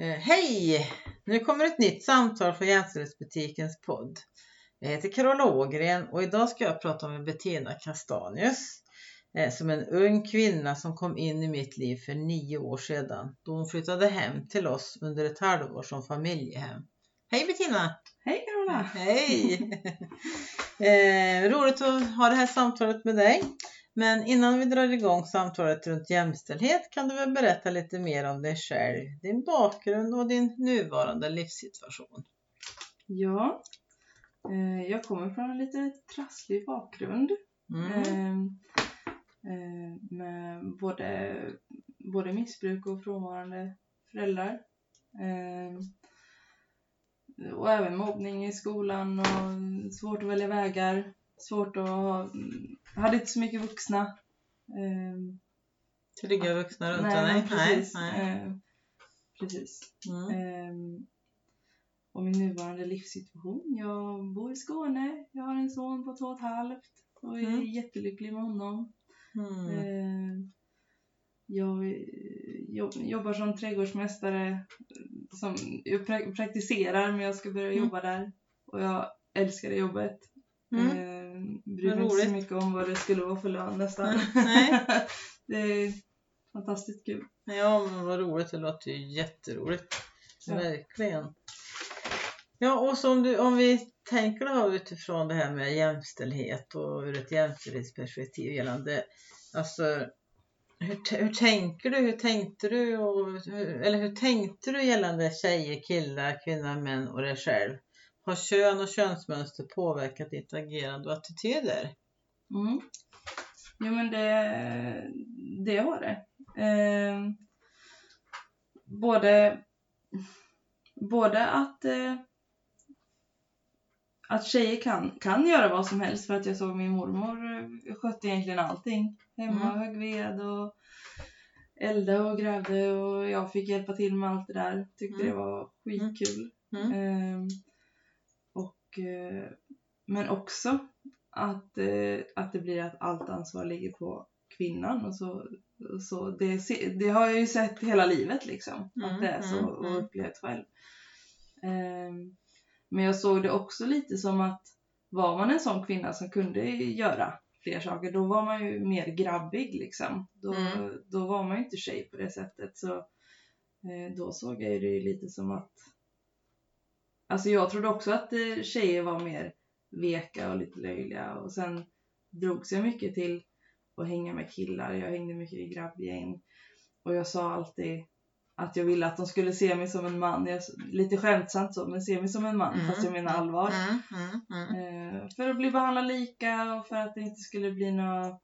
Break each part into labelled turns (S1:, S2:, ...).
S1: Eh, hej! Nu kommer ett nytt samtal från Jämställdhetsbutikens podd. Jag heter Carola Ågren och idag ska jag prata med Bettina Castanius eh, som en ung kvinna som kom in i mitt liv för nio år sedan då hon flyttade hem till oss under ett halvår som familjehem. Hej Bettina!
S2: Hej Carola!
S1: Hej! eh, roligt att ha det här samtalet med dig. Men innan vi drar igång samtalet runt jämställdhet kan du väl berätta lite mer om dig själv, din bakgrund och din nuvarande livssituation.
S2: Ja, eh, jag kommer från en lite trasslig bakgrund.
S1: Mm.
S2: Eh, eh, med både, både missbruk och frånvarande föräldrar. Eh, och även mobbning i skolan och svårt att välja vägar. Svårt att ha, jag hade inte så mycket vuxna. Eh,
S1: Trygga vuxna runt
S2: nej,
S1: dig?
S2: precis.
S1: nej.
S2: Eh, precis.
S1: Mm.
S2: Ehm, och min nuvarande livssituation. Jag bor i Skåne. Jag har en son på två och ett halvt och är
S1: Mm.
S2: jättelycklig med honom.
S1: Mm.
S2: Ehm, jag eh, jobb, jobbar som trädgårdsmästare. Som, jag pra- praktiserar men jag ska börja
S1: Mm.
S2: jobba där. Och jag älskar det jobbet.
S1: Mm.
S2: Bryr mig inte så mycket om vad det skulle vara för lön nästan.
S1: Nej.
S2: det är fantastiskt kul.
S1: Ja, men vad roligt. Det låter ju jätteroligt.
S2: Ja.
S1: Verkligen. Ja, och så om, du, om vi tänker då utifrån det här med jämställdhet och ur ett jämställdhetsperspektiv gällande, alltså hur, hur tänker du, hur tänkte du och, hur, eller hur tänkte du gällande tjejer, killar, kvinnor, män och dig själv? Har kön och könsmönster påverkat ditt agerande och attityder?
S2: Mm. Jo men det, det har det. Eh, både, både att, eh, att tjejer kan, kan göra vad som helst för att jag såg min mormor eh, skötte egentligen allting. Hemma
S1: Mm.
S2: högg ved och elda och grävde och jag fick hjälpa till med allt det där. Tyckte
S1: Mm.
S2: det var skitkul.
S1: Mm.
S2: Ehm, och, eh, men också att, eh, att det blir att allt ansvar ligger på kvinnan. Och så, och så det, det har jag ju sett hela livet liksom.
S1: Mm,
S2: att det är så
S1: mm,
S2: och
S1: mm.
S2: upplevt själv. Ehm, men jag såg det också lite som att var man en sån kvinna som kunde göra fler saker, då var man ju mer grabbig liksom. Då,
S1: Mm.
S2: då var man ju inte tjej på det sättet. Så eh, då såg jag ju det lite som att Alltså jag trodde också att eh, tjejer var mer veka och lite löjliga och sen drogs jag mycket till att hänga med killar. Jag hängde mycket i grabbgäng och jag sa alltid att jag ville att de skulle se mig som en man. Jag, lite skämtsamt så, men se mig som en man
S1: Mm.
S2: fast jag menar allvar.
S1: Mm, mm, mm.
S2: Eh, för att bli behandlad lika och för att det inte skulle bli något...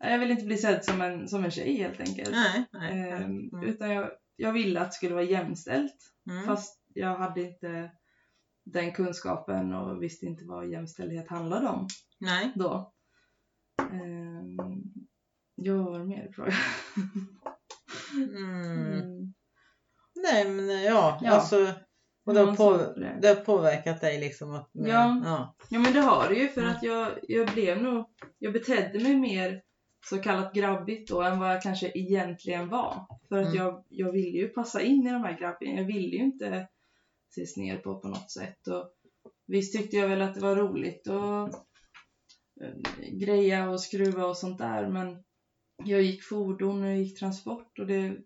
S2: Jag vill inte bli sedd som en, som en tjej helt enkelt.
S1: Nej, nej.
S2: Ehm,
S1: Mm,
S2: Utan jag, jag ville att det skulle vara jämställt.
S1: mm.
S2: Fast jag hade inte den kunskapen och visste inte vad jämställdhet handlade om
S1: Nej.
S2: då. Ehm, ja, vad var det mer fråga?
S1: Mm.
S2: Mm.
S1: Nej men ja,
S2: Ja.
S1: alltså och det har, på,
S2: det.
S1: har påverkat dig liksom att med,
S2: Ja.
S1: ja.
S2: Ja men det har det ju för
S1: Mm.
S2: att jag, jag blev nog, jag betedde mig mer så kallat grabbigt då än vad jag kanske egentligen var. För att
S1: Mm.
S2: jag, jag ville ju passa in i de här grabbarna. Jag ville ju inte ses ner på på något sätt. Och visst tyckte jag väl att det var roligt att eh, greja och skruva och sånt där men jag gick fordon och jag gick transport och det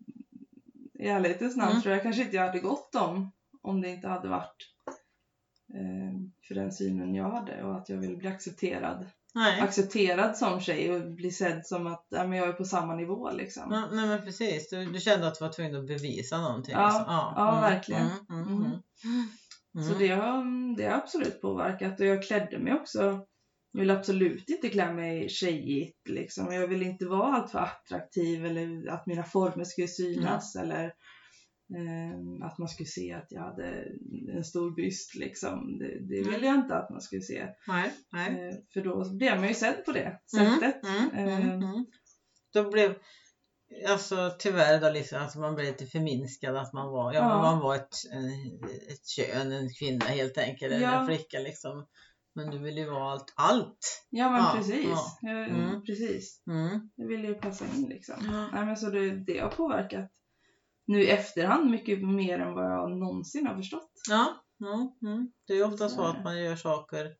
S2: i ärlighetens namn
S1: Mm.
S2: tror jag kanske inte jag hade gått om om det inte hade varit eh, för den synen jag hade och att jag ville bli accepterad.
S1: Nej.
S2: Accepterad som tjej och bli sedd som att ja, men jag är på samma nivå liksom.
S1: Ja, nej men precis, du, du kände att du var tvungen att bevisa någonting.
S2: Ja,
S1: liksom.
S2: ja, verkligen.
S1: Mm, mm,
S2: Mm.
S1: mm. Mm.
S2: Så det har, det har absolut påverkat och jag klädde mig också. Jag vill absolut inte klä mig tjejigt liksom. Jag vill inte vara alltför attraktiv eller att mina former skulle synas eller att man skulle se att jag hade en stor byst liksom. Det, det
S1: Mm.
S2: vill jag inte att man skulle se.
S1: Nej, nej.
S2: Eh, för då blev man ju sedd på det
S1: Mm,
S2: sättet.
S1: Mm, mm,
S2: Eh,
S1: mm. Då blev, alltså tyvärr då liksom, alltså man blev lite förminskad att man var, ja,
S2: Ja.
S1: man var ett, en- ett kön, en kvinna helt enkelt, eller
S2: Ja.
S1: en flicka liksom. Men du ville ju vara allt, allt.
S2: Ja men
S1: Ja,
S2: precis.
S1: ja.
S2: Jag,
S1: Mm.
S2: precis.
S1: Mm.
S2: Jag ville ju passa in liksom.
S1: Ja.
S2: Nej men så det, det har påverkat nu i efterhand mycket mer än vad jag någonsin har förstått.
S1: Ja, ja mm. det är ju ofta
S2: Så
S1: att man gör saker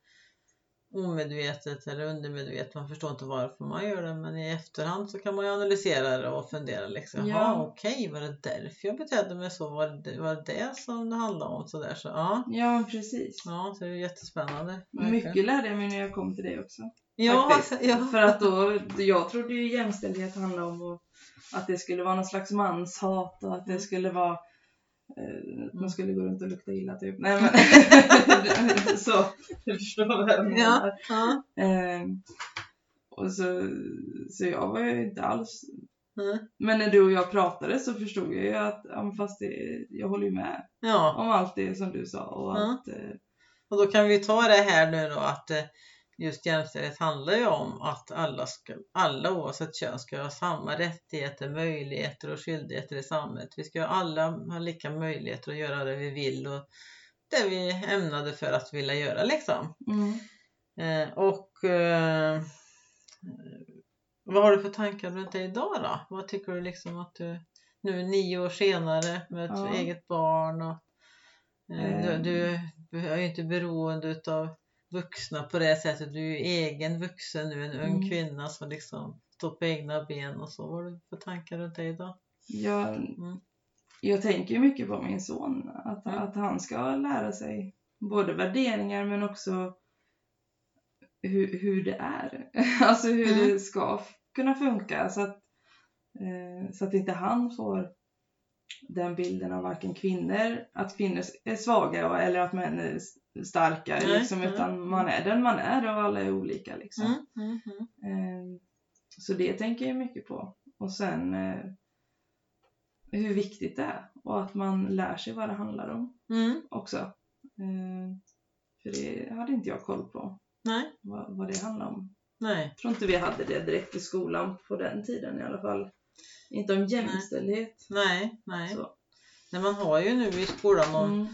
S1: omedvetet eller undermedvetet. Man förstår inte varför man gör det men i efterhand så kan man ju analysera det och fundera liksom.
S2: Ja.
S1: Okej, var det därför jag betedde mig så? Var det var det, som det handlade om? Så där, så, ja.
S2: Ja, precis.
S1: ja, så det är jättespännande.
S2: Mycket lärde jag mig när jag kom till dig också.
S1: Ja, ja.
S2: För att då, jag trodde ju jämställdhet handlade om att, det skulle vara någon slags manshat och att det
S1: Mm.
S2: skulle vara eh, att man skulle gå runt och lukta illa typ. Nej men så, du förstår vad jag menar.
S1: Ja, ja.
S2: Eh, och så, så jag var ju inte alls
S1: Mm.
S2: men när du och jag pratade så förstod jag ju att ja, fast det, jag håller ju med
S1: ja.
S2: om allt det som du sa och att eh,
S1: Och då kan vi ta det här nu då att eh, just jämställdhet handlar ju om att alla, ska, alla oavsett kön ska ha samma rättigheter, möjligheter och skyldigheter i samhället. Vi ska alla ha lika möjligheter att göra det vi vill och det vi ämnade för att vilja göra liksom.
S2: mm,
S1: Eh, och eh, vad har du för tankar runt det idag då? Vad tycker du liksom att du nu nio år senare med ett
S2: Ja.
S1: eget barn och eh,
S2: Eh.
S1: du, du är ju inte beroende utav vuxna på det sättet. Du är ju egen vuxen nu, en ung
S2: Mm.
S1: kvinna som liksom står på egna ben och så. Vad har du för tankar runt det idag?
S2: jag,
S1: Mm.
S2: jag tänker mycket på min son. Att,
S1: Mm.
S2: att han ska lära sig både värderingar men också hur, hur det är. Alltså hur
S1: Mm.
S2: det ska kunna funka. Så att, eh, så att inte han får den bilden av varken kvinnor, att kvinnor är svaga eller att män är s- starka.
S1: Nej,
S2: Liksom,
S1: nej.
S2: utan man är den man är och alla är olika. Liksom.
S1: Mm, mm, mm.
S2: Eh, Så det tänker jag mycket på. Och sen eh, hur viktigt det är och att man lär sig vad det handlar om
S1: Mm.
S2: också. Eh, För det hade inte jag koll på,
S1: Nej,
S2: vad, vad det handlar om.
S1: nej.
S2: Jag tror inte vi hade det direkt i skolan på den tiden i alla fall. Inte om jämställdhet.
S1: Nej, nej.
S2: Så.
S1: Nej, man har ju nu i skolan om
S2: Mm.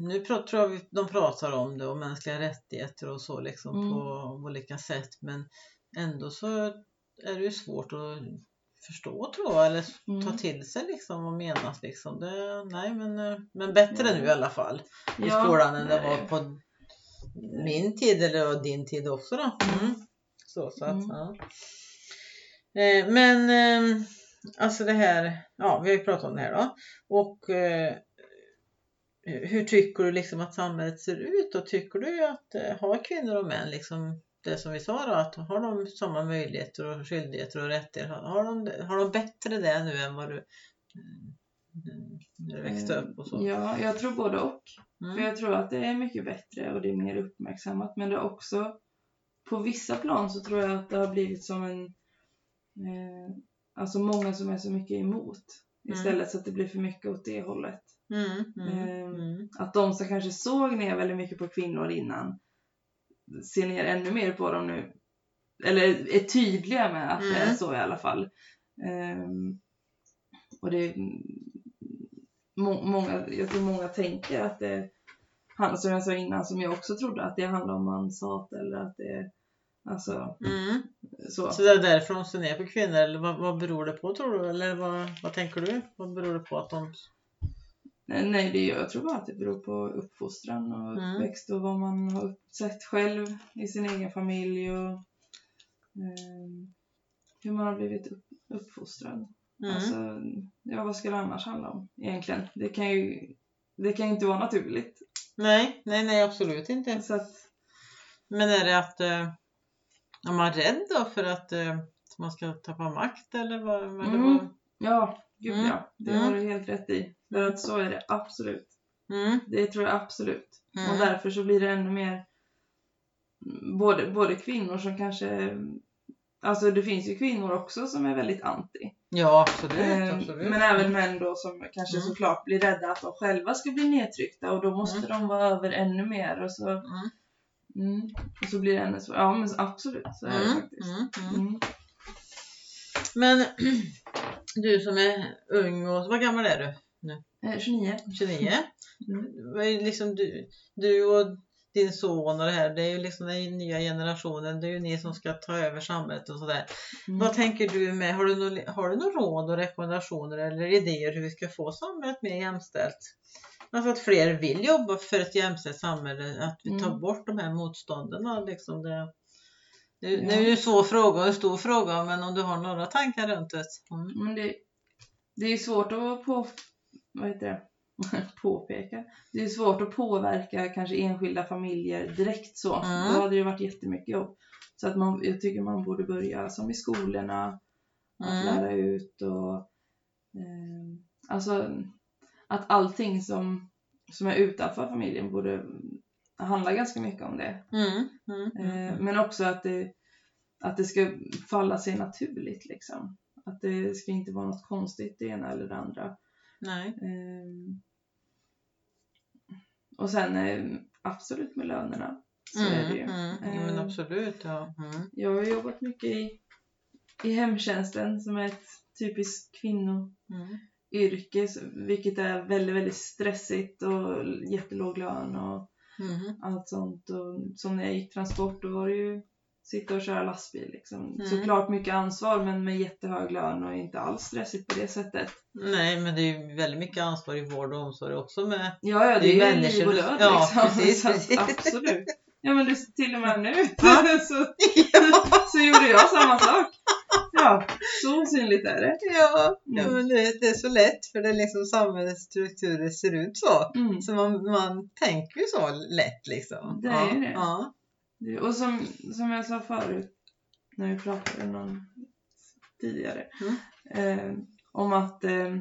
S1: Nu tror jag de pratar om det och mänskliga rättigheter och så liksom
S2: Mm.
S1: på olika sätt men ändå så är det ju svårt att förstå tror jag eller ta
S2: Mm.
S1: till sig liksom vad menas liksom. Det, nej men, eh, men bättre
S2: Ja.
S1: nu i alla fall i
S2: Ja,
S1: skolan än det
S2: nej.
S1: var på min tid eller din tid också då. Mm. Så, så att,
S2: Mm.
S1: ja. Eh, men eh, alltså det här, ja vi har ju pratat om det här då. Och eh, hur tycker du liksom att samhället ser ut? Och tycker du att eh, har kvinnor och män liksom det som vi sa då, att har de samma möjligheter och skyldigheter och rättigheter? Har, de, har de bättre det nu än vad du mm, när du växte upp och så?
S2: Ja, jag tror både och. För
S1: Mm.
S2: jag tror att det är mycket bättre och det är mer uppmärksammat. Men det är också, på vissa plan så tror jag att det har blivit som en, eh, alltså många som är så mycket emot.
S1: Mm.
S2: Istället så att det blir för mycket åt det hållet.
S1: Mm, mm,
S2: Eh,
S1: mm.
S2: Att de som kanske såg ner väldigt mycket på kvinnor innan ser ner ännu mer på dem nu. Eller är tydliga med att det är
S1: Mm.
S2: så i alla fall. Ehm, och det må, många, jag tror många tänker att det han som jag sa innan, som jag också trodde, att det handlar om manshat eller att det alltså
S1: Mm.
S2: så.
S1: Så det är därför de ser ner på kvinnor eller vad, vad beror det på tror du? Eller vad, vad tänker du? Vad beror det på att de...
S2: Nej, nej, det, jag tror bara att det beror på uppfostran och
S1: Mm.
S2: uppväxt och vad man har sett själv i sin egen familj och ehm, hur man har blivit upp, uppfostrad.
S1: Mm.
S2: Alltså, ja, vad ska det annars handla om egentligen? Det kan ju det kan inte vara naturligt.
S1: Nej, nej, nej absolut inte.
S2: Så att,
S1: Men är det att eh, är man rädd då för att eh, man ska tappa makt eller vad? Eller
S2: Mm.
S1: vad?
S2: ja, gud
S1: Mm.
S2: ja, det
S1: Mm.
S2: har du helt rätt i. För att så är det absolut.
S1: Mm.
S2: Det tror jag absolut.
S1: Mm.
S2: Och därför så blir det ännu mer både, både kvinnor som kanske Alltså det finns ju kvinnor också som är väldigt anti.
S1: Ja absolut.
S2: Eh,
S1: absolut.
S2: Men även män då som kanske
S1: Mm.
S2: såklart blir rädda att de själva ska bli nedtryckta och då måste
S1: Mm.
S2: de vara över ännu mer och så,
S1: Mm.
S2: mm, och så blir det ännu svårare. Ja men absolut så är det
S1: Mm.
S2: faktiskt.
S1: Mm. Mm.
S2: Mm.
S1: Men du som är ung och vad gammal är du?
S2: Eh, 29.
S1: 29?
S2: Mm.
S1: Liksom du, du och din son och det här. Det är ju liksom den nya generationen. Det är ju ni som ska ta över samhället och sådär.
S2: Mm.
S1: Vad tänker du med, har du, några, har du några råd och rekommendationer eller idéer hur vi ska få samhället mer jämställt? Alltså att fler vill jobba för ett jämställt samhälle, att vi tar
S2: Mm.
S1: bort de här motstånden. Liksom det, det,
S2: Ja.
S1: det är ju en svår fråga och en stor fråga, men om du har några tankar runt det? Mm.
S2: Men det, det är svårt att på, vad heter det? påpeka. Det är svårt att påverka kanske enskilda familjer direkt så.
S1: Mm.
S2: Då hade det varit jättemycket jobb. Så att man, jag tycker man borde börja som i skolorna. Att
S1: Mm.
S2: lära ut och eh, alltså att allting som, som är utanför familjen borde handla ganska mycket om det.
S1: Mm. Mm.
S2: Eh,
S1: Mm.
S2: Men också att det, att det ska falla sig naturligt liksom. Att det ska inte vara något konstigt det ena eller det andra.
S1: Nej.
S2: Ehm, och sen eh, absolut med lönerna. Så är det ju.
S1: Mm. Mm. Ja, men
S2: Eh,
S1: absolut, ja. Mm.
S2: Jag har jobbat mycket i, i hemtjänsten som är ett typiskt kvinnoyrke.
S1: Mm.
S2: Vilket är väldigt, väldigt stressigt och jättelåg lön och
S1: Mm.
S2: allt sånt. Och som när jag gick transport då var det ju sitta och köra lastbil liksom.
S1: Mm.
S2: Såklart mycket ansvar men med jättehög lön och inte alls stressigt på det sättet.
S1: Nej, men det är ju väldigt mycket ansvar i vård och omsorg också med.
S2: Ja, ja, det,
S1: Det är
S2: ju
S1: människor
S2: liv och död
S1: ja,
S2: liksom.
S1: precis,
S2: att
S1: precis.
S2: Absolut. Ja men det, till och med nu
S1: Ja.
S2: så, så gjorde jag samma sak. Ja, så osynligt är det.
S1: Ja, ja
S2: Mm.
S1: men det, det är så lätt för det är liksom samhällets strukturer ser ut så.
S2: Mm.
S1: Så man, man tänker ju så lätt liksom.
S2: Det är
S1: ja,
S2: ju det.
S1: Ja.
S2: Och som, som jag sa förut när vi pratade någon tidigare
S1: Mm.
S2: eh, om att eh,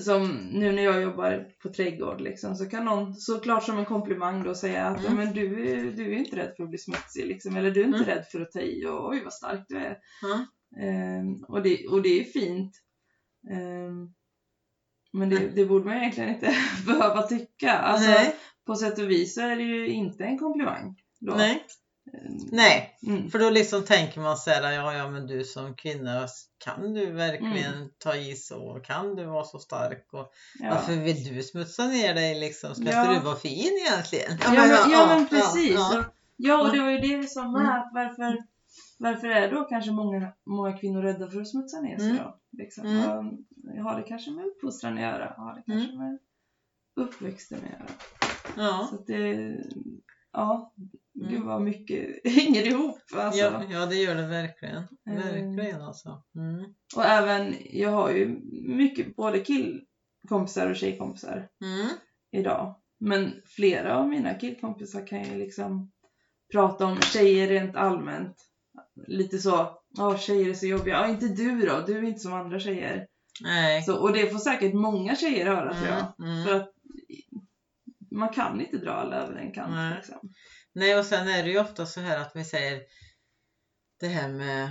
S2: som nu när jag jobbar på trädgård liksom, så kan någon såklart som en komplimang då säga att
S1: Mm.
S2: "Ja, men du, du är inte rädd för att bli smutsig liksom, eller du är inte
S1: Mm.
S2: rädd för att ta i och oj vad stark du är. Eh, och, det, och det är fint. Eh, men det, det borde man egentligen inte behöva tycka. Alltså, på sätt och vis så är det ju inte en komplimang. Då.
S1: nej,
S2: Eh,
S1: nej.
S2: Mm.
S1: För då liksom tänker man så här, ja, ja men du som kvinna, kan du verkligen
S2: Mm.
S1: ta i så? Kan du vara så stark? Och
S2: Ja.
S1: Varför vill du smutsa ner dig liksom? Ska
S2: Ja.
S1: du vara fin egentligen?
S2: Ja, men, ja,
S1: ja,
S2: men precis.
S1: Ja,
S2: Ja, och det var ju det vi sa med.
S1: Mm.
S2: Att varför, varför är då kanske många, många kvinnor rädda för att smutsa ner sig
S1: Mm.
S2: då? Liksom.
S1: Mm.
S2: Har det kanske med uppfostran att göra? Har det kanske med uppväxten att göra?
S1: ja.
S2: Så att det, ja,
S1: Mm.
S2: vad mycket hänger ihop. Alltså.
S1: Ja, ja, det gör det verkligen.
S2: Mm.
S1: Verkligen alltså. Mm.
S2: Och även, jag har ju mycket både killkompisar och tjejkompisar.
S1: Mm.
S2: idag. Men flera av mina killkompisar kan ju liksom prata om tjejer rent allmänt. Lite så, ja tjejer är så jobbiga. Ja inte du då, du är inte som andra tjejer.
S1: Nej.
S2: Så, och det får säkert många tjejer höra tror jag.
S1: Mm. Mm.
S2: För att man kan inte dra alla över en kant. Liksom.
S1: Nej, och sen är det ju ofta så här att vi säger det här med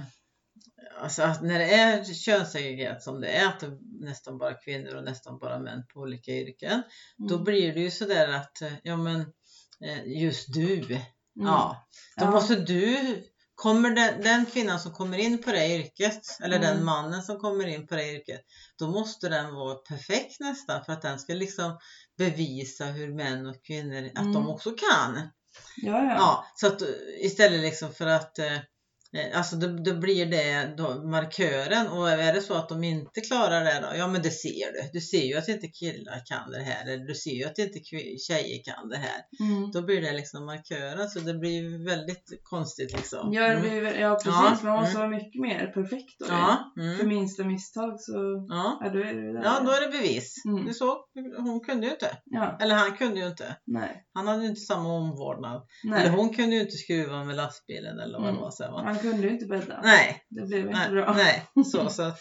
S1: Alltså att när det är könssegregerat som det är, att det är nästan bara kvinnor och nästan bara män på olika yrken, då
S2: Mm.
S1: blir det ju sådär att, eh, ja men eh, just du,
S2: Mm.
S1: ja, då
S2: Ja.
S1: måste du, kommer den, den kvinnan som kommer in på det yrket, eller den
S2: Mm.
S1: mannen som kommer in på det yrket, då måste den vara perfekt nästan för att den ska liksom bevisa hur män och kvinnor, att
S2: Mm.
S1: de också kan.
S2: Ja, ja.
S1: Ja, så att eh, istället liksom för att eh, Alltså då, då blir det då markören och är det så att de inte klarar det då, ja men det ser du. Du ser ju att inte killar kan det här eller du ser ju att inte tjejer kan det här.
S2: Mm.
S1: Då blir det liksom markören så det blir väldigt konstigt liksom.
S2: Ja, det
S1: Mm.
S2: blir, ja precis,
S1: Ja,
S2: man måste
S1: mm.
S2: vara mycket mer perfekt då.
S1: Ja,
S2: För
S1: mm.
S2: minsta misstag så,
S1: ja.
S2: ja då är det där.
S1: ja, då är det bevis.
S2: Mm.
S1: Du såg, hon kunde ju inte.
S2: Ja,
S1: Eller han kunde ju inte.
S2: nej.
S1: Han hade ju inte samma omvårdnad.
S2: nej.
S1: Eller hon kunde ju inte skruva med lastbilen eller vad
S2: Mm.
S1: det var. Så, va?
S2: Kunde ju inte bädda.
S1: Nej,
S2: Det blev inte
S1: nej,
S2: bra.
S1: nej. Så, så,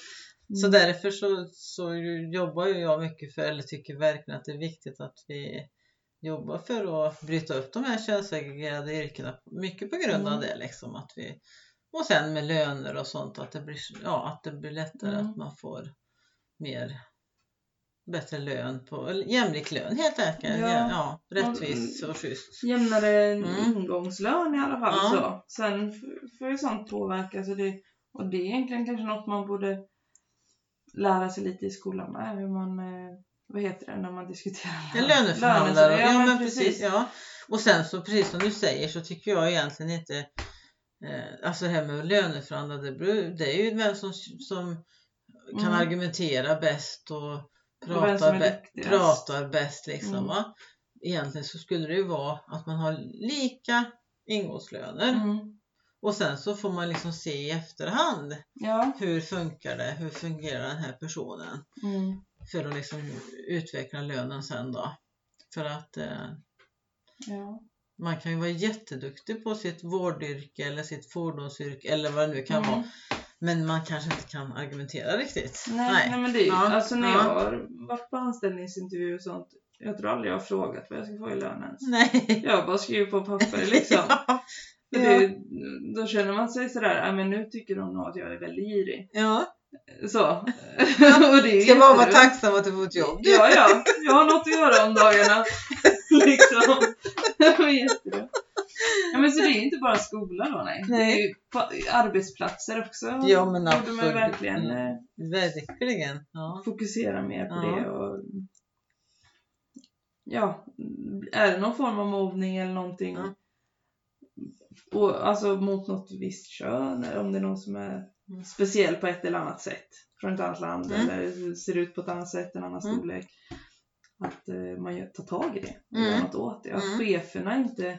S1: Så
S2: Mm.
S1: därför så, så jobbar ju jag mycket för, eller tycker verkligen att det är viktigt att vi jobbar för att bryta upp de här könssegregerade yrkena. Mycket på grund av
S2: Mm.
S1: det liksom. Att vi, och sen med löner och sånt att det blir, ja, att det blir lättare
S2: Mm.
S1: att man får mer bättre lön på, jämlik lön helt enkelt.
S2: Ja.
S1: Ja, ja rättvis och schysst.
S2: Jämnare
S1: Mm.
S2: ingångslön i alla fall.
S1: Ja.
S2: Så. Sen får ju sånt påverka. Så det, och det är egentligen kanske något man borde lära sig lite i skolan med. Hur man, eh, vad heter det när man diskuterar
S1: En löneförhandlare.
S2: Löne-
S1: Ja, men precis. Ja. Och sen så precis som du säger så tycker jag egentligen inte eh, Alltså det här med att löneförhandla det, är ju vem som, som kan
S2: Mm.
S1: argumentera bäst och pratar, bä- pratar bäst liksom
S2: Mm.
S1: va. Egentligen så skulle det ju vara att man har lika ingångslöner
S2: Mm.
S1: och sen så får man liksom se i efterhand
S2: Ja.
S1: hur funkar det, hur fungerar den här personen
S2: Mm.
S1: för att liksom utveckla lönen sen då. För att eh,
S2: ja.
S1: man kan ju vara jätteduktig på sitt vårdyrke eller sitt fordonsyrke eller vad det nu kan
S2: Mm.
S1: vara. Men man kanske inte kan argumentera riktigt.
S2: Nej, nej. men det är
S1: Ja,
S2: alltså när
S1: ja.
S2: jag har varit på anställningsintervju och sånt, jag tror aldrig jag har frågat vad jag ska få i lön ens.
S1: Nej.
S2: Jag har bara skrivit på papper liksom.
S1: ja.
S2: Det, då känner man sig sådär, "Ja, men nu tycker de nog att jag är väldigt girig.
S1: ja.
S2: Så. och det
S1: Ska bara vara tacksam att du får ett jobb.
S2: Ja, ja. Jag har något att göra om dagarna. liksom. Det var jätteroligt. Ja, men så det är inte bara skola då, nej.
S1: Nej.
S2: Det är ju på arbetsplatser också.
S1: Ja, men
S2: man
S1: absolut.
S2: ju verkligen
S1: Mm.
S2: eh,
S1: Verkligen. Ja.
S2: fokusera mer på
S1: Ja.
S2: det. Och, ja, är det någon form av mobbning eller någonting
S1: Ja.
S2: och, alltså mot något visst kön eller om det är någon som är
S1: Mm.
S2: speciell på ett eller annat sätt från ett annat land
S1: Mm.
S2: eller ser ut på ett annat sätt, en annan
S1: Mm.
S2: storlek. Att eh, man tar tag i det och
S1: Mm.
S2: gör något åt det. Att
S1: Mm.
S2: cheferna inte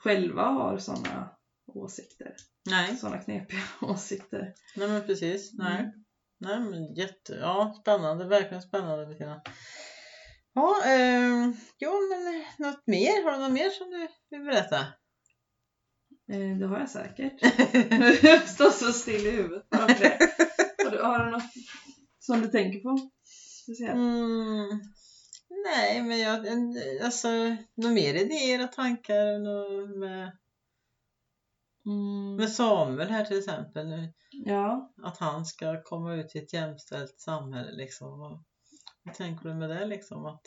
S2: själva har sådana åsikter,
S1: Nej.
S2: sådana knepiga åsikter.
S1: Nej men precis. Nej.
S2: Mm.
S1: Nej men jätte, ja spännande, verkligen spännande Bettina. Ja, eh, ja men eh, något mer? Har du något mer som du vill berätta?
S2: Eh, det har jag säkert. Jag står så still i huvudet. Har du, har du något som du tänker på? Speciellt?
S1: Mm, nej men jag, alltså några mer idéer och tankar med,
S2: Mm.
S1: med Samuel här till exempel.
S2: Ja.
S1: Att han ska komma ut i ett jämställt samhälle liksom. Vad, vad tänker du med det liksom? Att,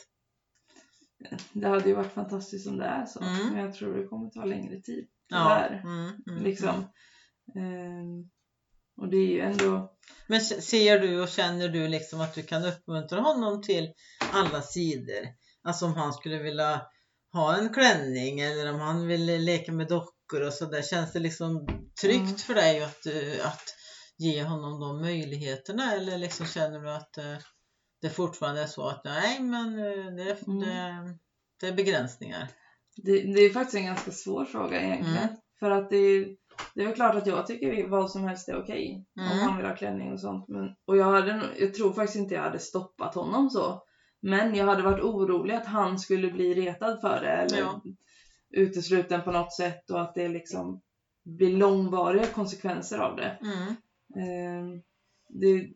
S2: Det hade ju varit fantastiskt om det är så.
S1: Mm.
S2: Men jag tror det kommer ta längre tid.
S1: ja,
S2: Tyvärr.
S1: mm, mm,
S2: Liksom. Ehm, och det är ju ändå...
S1: Men se- ser du och känner du liksom att du kan uppmuntra honom till alla sidor? Alltså om han skulle vilja ha en klänning eller om han vill leka med dockor och sådär. Känns det liksom tryggt
S2: Mm.
S1: för dig att, eh, att ge honom de möjligheterna eller liksom känner du att eh, det fortfarande är så att nej men eh, det,
S2: Mm.
S1: det, det är begränsningar?
S2: Det, det är faktiskt en ganska svår fråga egentligen.
S1: Mm.
S2: För att det är, det är väl klart att jag tycker vad som helst är okej. Om
S1: Mm.
S2: han vill ha klänning och sånt. Men, och jag, hade, jag tror faktiskt inte jag hade stoppat honom så. Men jag hade varit orolig att han skulle bli retad för det. Eller
S1: Ja.
S2: utesluten på något sätt. Och att det liksom blir långvariga konsekvenser av det.
S1: Mm.
S2: Ehm, det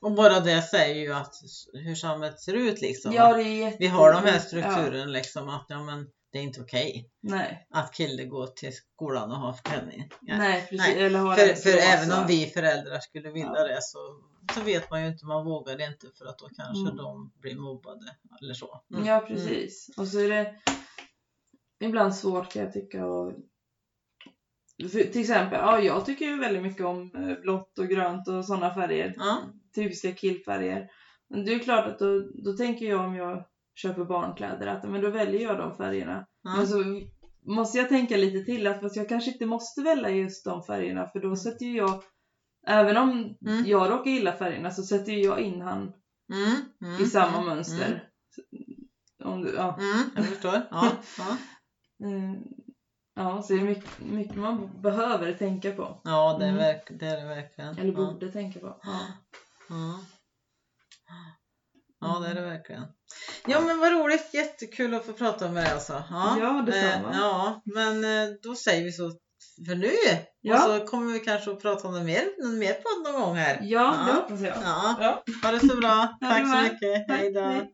S1: Och bara det säger ju att hur samhället ser ut liksom.
S2: ja, det är jätte...
S1: Vi har de här
S2: Ja,
S1: strukturerna liksom att ja, men det är inte okej
S2: nej,
S1: att kille går till skolan och har klänning. Ja.
S2: nej, precis.
S1: Nej,
S2: Eller har
S1: För, för även om vi föräldrar skulle vilja
S2: Ja.
S1: det så, så vet man ju inte, man vågar det inte för att då kanske
S2: Mm.
S1: de blir mobbade eller så. Mm.
S2: Ja, precis. Och så är det ibland svårt kan jag tycka för, till exempel, ja, jag tycker ju väldigt mycket om eh, blått och grönt och sådana färger.
S1: Ja.
S2: Typiska killfärger. Men det är ju klart att då, då tänker jag om jag köper barnkläder att men då väljer jag de färgerna.
S1: Ja.
S2: Men så måste jag tänka lite till att fast jag kanske inte måste välja just de färgerna för då sätter ju jag Även om
S1: Mm.
S2: jag råkar gilla färgerna så sätter ju jag in han
S1: Mm. Mm.
S2: i samma
S1: Mm.
S2: mönster. Om du, ja.
S1: Mm. Jag förstår. Ja. Ja.
S2: Mm, Ja, så det är mycket, mycket man behöver tänka på.
S1: ja, det är,
S2: Mm.
S1: verk, det är det verkligen.
S2: Eller
S1: ja.
S2: borde tänka på. Ja.
S1: Ja. ja, det är det verkligen. Ja, men vad roligt. Jättekul att få prata med dig alltså. Ja,
S2: Ja, detsamma.
S1: Eh, ja, men eh, då säger vi så för nu.
S2: Ja.
S1: Och så kommer vi kanske att prata om något mer, någon mer podd någon gång här.
S2: Ja, det
S1: Ja.
S2: hoppas jag.
S1: Ja,
S2: Ja.
S1: ha det så bra. Tack så mycket. Hej då.